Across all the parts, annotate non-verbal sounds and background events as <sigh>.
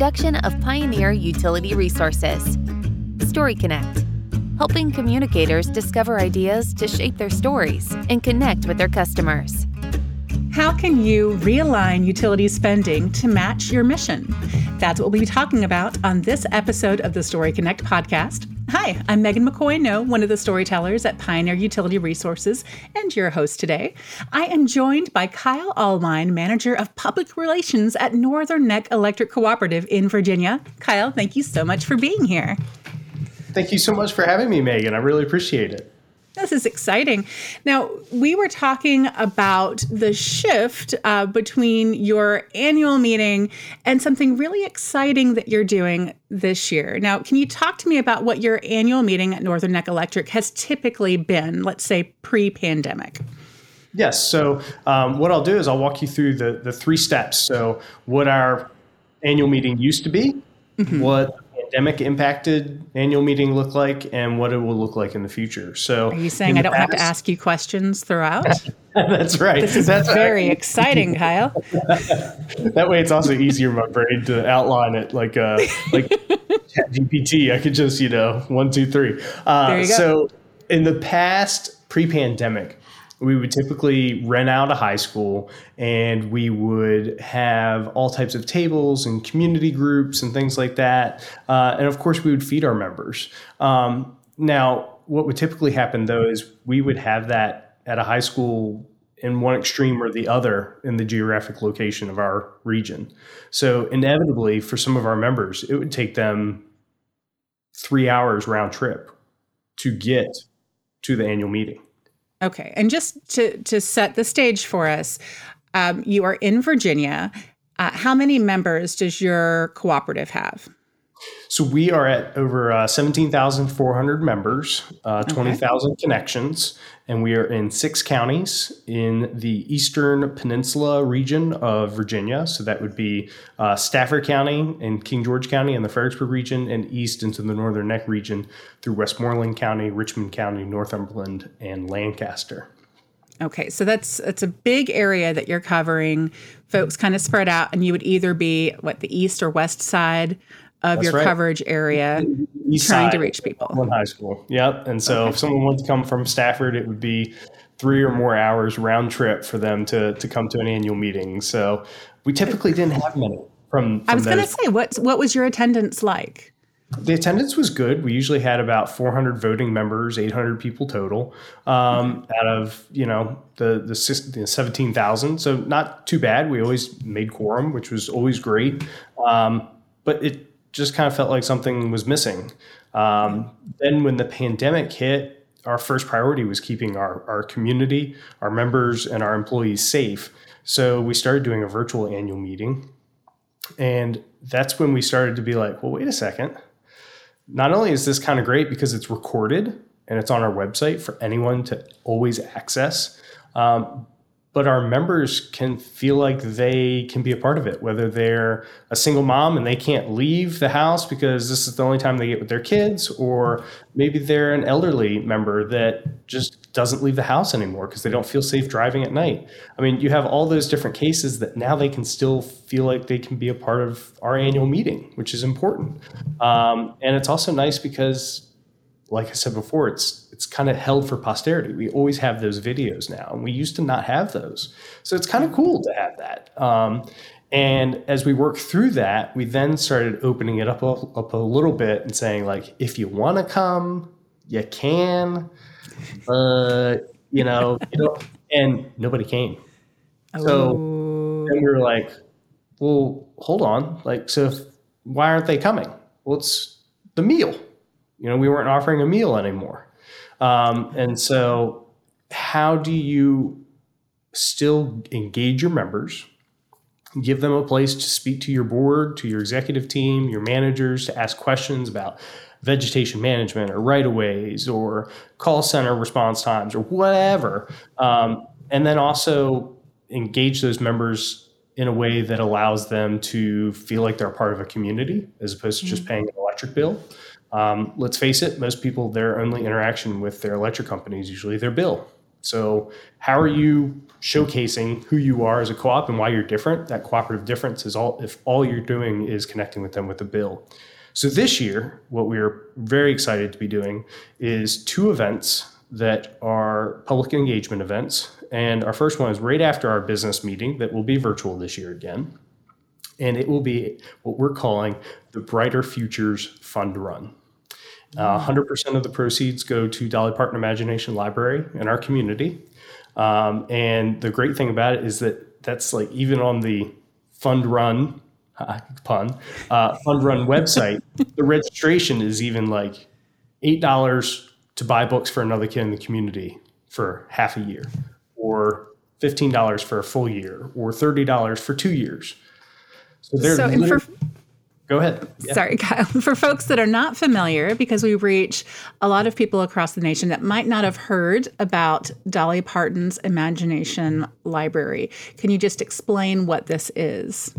production of Pioneer Utility Resources. Story Connect, helping communicators discover ideas to shape their stories and connect with their customers. How can you realign utility spending to match your mission? That's what we'll be talking about on this episode of the Story Connect podcast. Hi, I'm Megan McCoy-Noe, one of the storytellers at Pioneer Utility Resources, and your host today. I am joined by Kyle Allwine, Manager of Public Relations at Northern Neck Electric Cooperative in Virginia. Kyle, thank you so much for being here. Thank you so much for having me, Megan. I really appreciate it. This is exciting. Now, we were talking about the shift uh, between your annual meeting and something really exciting that you're doing this year. Now, can you talk to me about what your annual meeting at Northern Neck Electric has typically been, let's say pre pandemic? Yes. So, um, what I'll do is I'll walk you through the, the three steps. So, what our annual meeting used to be, mm-hmm. what pandemic impacted annual meeting look like and what it will look like in the future. So, are you saying I don't past, have to ask you questions throughout? <laughs> that's right. This is that's very right. exciting, Kyle. <laughs> that way, it's also easier my brain to outline it like uh, like <laughs> GPT. I could just you know one, two, three. Uh, there you go. So, in the past, pre-pandemic, we would typically rent out a high school and we would have all types of tables and community groups and things like that. Uh, and of course, we would feed our members. Um, now, what would typically happen though is we would have that at a high school in one extreme or the other in the geographic location of our region. So, inevitably, for some of our members, it would take them three hours round trip to get to the annual meeting. Okay, and just to to set the stage for us, um, you are in Virginia. Uh, how many members does your cooperative have? So we are at over uh, 17,400 members, uh, 20,000 okay. connections, and we are in six counties in the eastern peninsula region of Virginia. So that would be uh, Stafford County and King George County in the Fredericksburg region, and east into the Northern Neck region through Westmoreland County, Richmond County, Northumberland, and Lancaster. Okay, so that's it's a big area that you're covering. Folks kind of spread out, and you would either be what the east or west side of That's your right. coverage area East trying to reach people. One high school. Yep. And so okay. if someone wants to come from Stafford, it would be three or more hours round trip for them to to come to an annual meeting. So we typically didn't have many from, from I was going to say what what was your attendance like? The attendance was good. We usually had about 400 voting members, 800 people total, um, out of you know the the, the 17,000. So not too bad. We always made quorum, which was always great. Um, but it just kind of felt like something was missing. Um, then when the pandemic hit, our first priority was keeping our, our community, our members, and our employees safe. So we started doing a virtual annual meeting. And that's when we started to be like, well, wait a second. Not only is this kind of great because it's recorded and it's on our website for anyone to always access, um, but our members can feel like they can be a part of it, whether they're a single mom and they can't leave the house because this is the only time they get with their kids, or maybe they're an elderly member that just doesn't leave the house anymore because they don't feel safe driving at night. I mean, you have all those different cases that now they can still feel like they can be a part of our annual meeting, which is important. Um, and it's also nice because like I said before, it's it's kind of held for posterity. We always have those videos now, and we used to not have those. So it's kind of cool to have that. Um, and as we work through that, we then started opening it up a, up a little bit and saying like, if you want to come, you can, but you know, <laughs> you know, and nobody came. So oh. we were like, well, hold on, like, so if, why aren't they coming? Well, it's the meal you know, we weren't offering a meal anymore. Um, and so, how do you still engage your members, give them a place to speak to your board, to your executive team, your managers, to ask questions about vegetation management or right of ways or call center response times or whatever. Um, and then also engage those members in a way that allows them to feel like they're part of a community as opposed to just mm-hmm. paying an electric bill. Um, let's face it, most people, their only interaction with their electric company is usually their bill. So, how are you showcasing who you are as a co-op and why you're different? That cooperative difference is all if all you're doing is connecting with them with a bill. So this year, what we're very excited to be doing is two events that are public engagement events. And our first one is right after our business meeting that will be virtual this year again. And it will be what we're calling the Brighter Futures Fund Run. Uh, 100% of the proceeds go to Dolly Parton Imagination Library in our community. Um, and the great thing about it is that that's like even on the fund run <laughs> pun uh, fund run website, <laughs> the registration is even like eight dollars to buy books for another kid in the community for half a year, or fifteen dollars for a full year, or thirty dollars for two years. So, so for, Go ahead. Yeah. Sorry, Kyle. <laughs> For folks that are not familiar, because we reach a lot of people across the nation that might not have heard about Dolly Parton's Imagination Library, can you just explain what this is?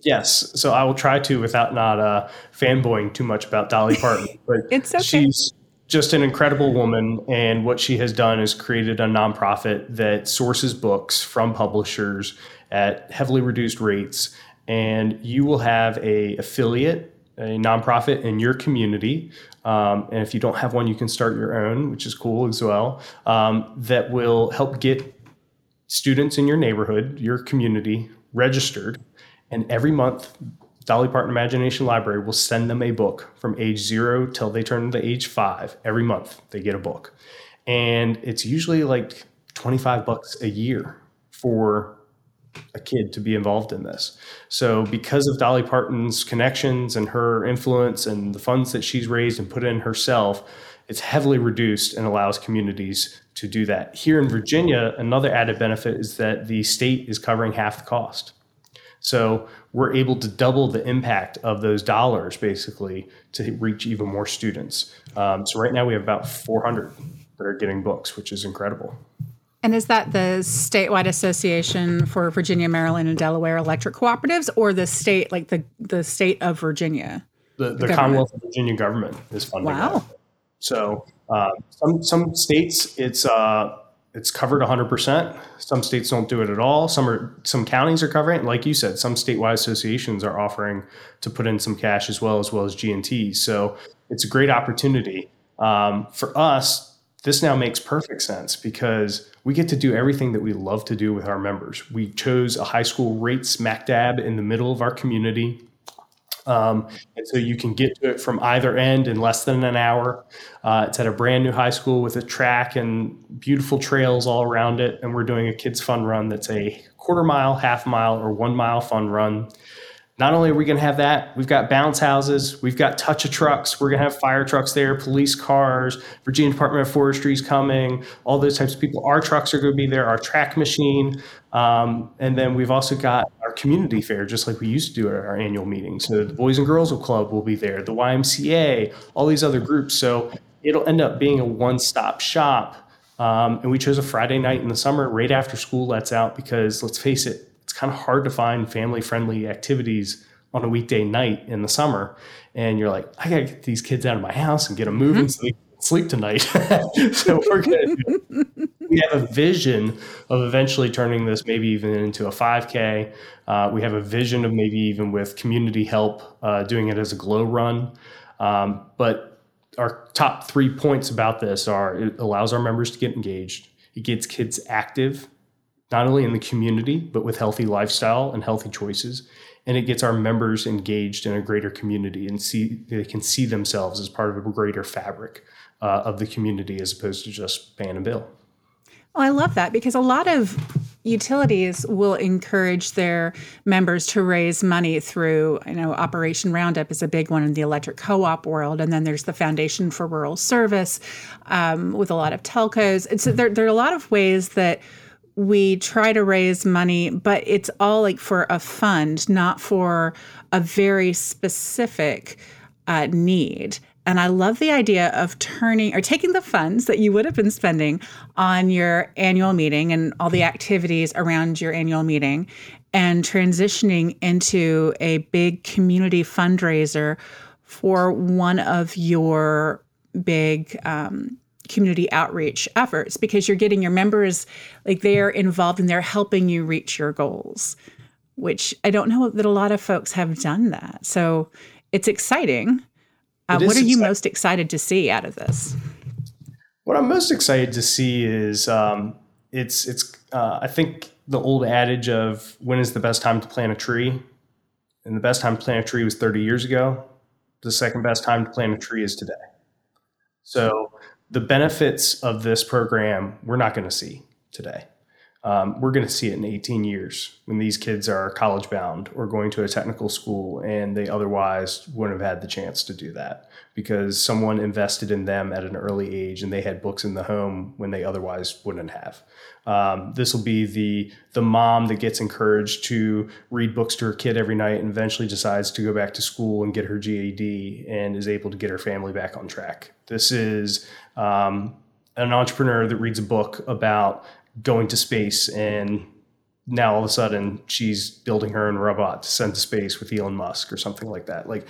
Yes. So I will try to without not uh, fanboying too much about Dolly Parton. <laughs> But it's okay. she's just an incredible woman. And what she has done is created a nonprofit that sources books from publishers at heavily reduced rates and you will have a affiliate a nonprofit in your community um, and if you don't have one you can start your own which is cool as well um, that will help get students in your neighborhood your community registered. And every month dolly parton imagination library will send them a book from age zero till they turn to age five every month. They get a book. And it's usually like 25 bucks a year for a kid to be involved in this. So, because of Dolly Parton's connections and her influence and the funds that she's raised and put in herself, it's heavily reduced and allows communities to do that. Here in Virginia, another added benefit is that the state is covering half the cost. So, we're able to double the impact of those dollars basically to reach even more students. Um, so, right now we have about 400 that are getting books, which is incredible. And is that the statewide association for Virginia, Maryland, and Delaware electric cooperatives, or the state, like the the state of Virginia? The, the, the Commonwealth of Virginia government is funding it. wow. that. So uh, some some states it's uh, it's covered 100 percent. Some states don't do it at all. Some are some counties are covering it. Like you said, some statewide associations are offering to put in some cash as well as well as G&T. So it's a great opportunity um, for us. This now makes perfect sense because we get to do everything that we love to do with our members. We chose a high school right smack dab in the middle of our community. Um, and so you can get to it from either end in less than an hour. Uh, it's at a brand new high school with a track and beautiful trails all around it. And we're doing a kids' fun run that's a quarter mile, half mile, or one mile fun run not only are we going to have that, we've got bounce houses, we've got touch of trucks, we're going to have fire trucks there, police cars, Virginia Department of Forestry is coming, all those types of people. Our trucks are going to be there, our track machine. Um, and then we've also got our community fair, just like we used to do at our annual meeting. So the Boys and Girls Club will be there, the YMCA, all these other groups. So it'll end up being a one stop shop. Um, and we chose a Friday night in the summer, right after school lets out, because let's face it, it's kind of hard to find family friendly activities on a weekday night in the summer. And you're like, I got to get these kids out of my house and get them moving mm-hmm. so they can sleep tonight. <laughs> so we're going to we have a vision of eventually turning this maybe even into a 5K. Uh, we have a vision of maybe even with community help uh, doing it as a glow run. Um, but our top three points about this are it allows our members to get engaged, it gets kids active not only in the community, but with healthy lifestyle and healthy choices. And it gets our members engaged in a greater community and see they can see themselves as part of a greater fabric uh, of the community as opposed to just paying a bill. Well, I love that because a lot of utilities will encourage their members to raise money through, you know, Operation Roundup is a big one in the electric co-op world, and then there's the Foundation for Rural Service um, with a lot of telcos. And so there, there are a lot of ways that we try to raise money, but it's all like for a fund, not for a very specific uh, need. And I love the idea of turning or taking the funds that you would have been spending on your annual meeting and all the activities around your annual meeting and transitioning into a big community fundraiser for one of your big um, community outreach efforts because you're getting your members like they're involved and they're helping you reach your goals which i don't know that a lot of folks have done that. So it's exciting. Uh, what are you most excited to see out of this? What i'm most excited to see is um, it's it's uh, i think the old adage of when is the best time to plant a tree? And the best time to plant a tree was 30 years ago. The second best time to plant a tree is today. So the benefits of this program we're not going to see today. Um, we're going to see it in 18 years when these kids are college bound or going to a technical school and they otherwise wouldn't have had the chance to do that because someone invested in them at an early age and they had books in the home when they otherwise wouldn't have. Um, this will be the the mom that gets encouraged to read books to her kid every night and eventually decides to go back to school and get her GED and is able to get her family back on track. This is um, an entrepreneur that reads a book about going to space and now all of a sudden she's building her own robot to send to space with Elon Musk or something like that. Like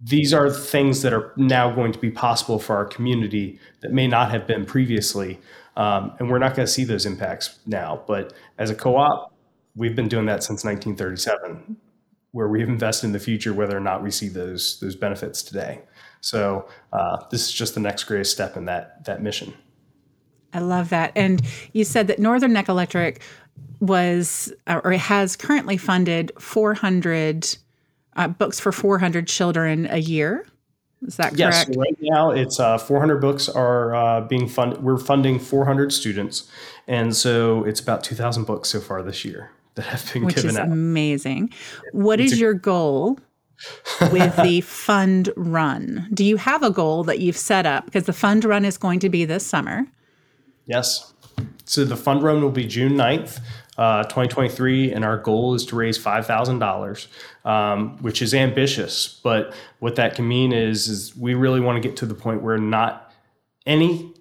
these are things that are now going to be possible for our community that may not have been previously. Um, and we're not going to see those impacts now. But as a co op, we've been doing that since 1937, where we've invested in the future, whether or not we see those, those benefits today. So uh, this is just the next greatest step in that, that mission. I love that. And you said that Northern Neck Electric was or has currently funded 400 uh, books for 400 children a year. Is that correct? Yes. So right now, it's uh, 400 books are uh, being funded. We're funding 400 students, and so it's about 2,000 books so far this year that have been Which given out. Which is amazing. What it's is a- your goal with the <laughs> fund run? Do you have a goal that you've set up? Because the fund run is going to be this summer. Yes. So the fund run will be June 9th. Uh, 2023, and our goal is to raise $5,000, um, which is ambitious. But what that can mean is, is we really want to get to the point where not any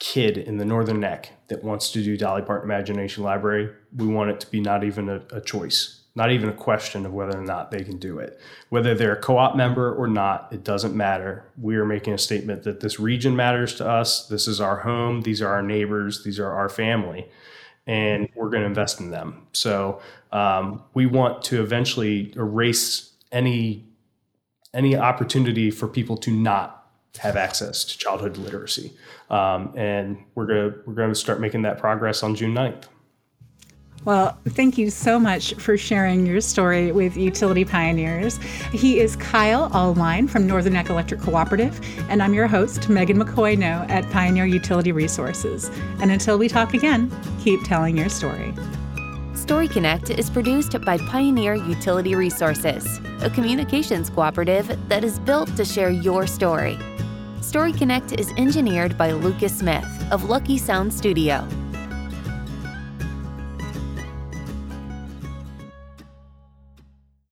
kid in the Northern Neck that wants to do Dolly Parton Imagination Library, we want it to be not even a, a choice, not even a question of whether or not they can do it. Whether they're a co op member or not, it doesn't matter. We are making a statement that this region matters to us. This is our home. These are our neighbors. These are our family and we're going to invest in them. So um, we want to eventually erase any any opportunity for people to not have access to childhood literacy, um, and we're gonna we're going to start making that progress on June 9th. Well, thank you so much for sharing your story with Utility Pioneers. He is Kyle Allwine from Northern Neck Electric Cooperative, and I'm your host, Megan McCoy-Noe at Pioneer Utility Resources. And until we talk again, keep telling your story. Story Connect is produced by Pioneer Utility Resources, a communications cooperative that is built to share your story. Story Connect is engineered by Lucas Smith of Lucky Sound Studio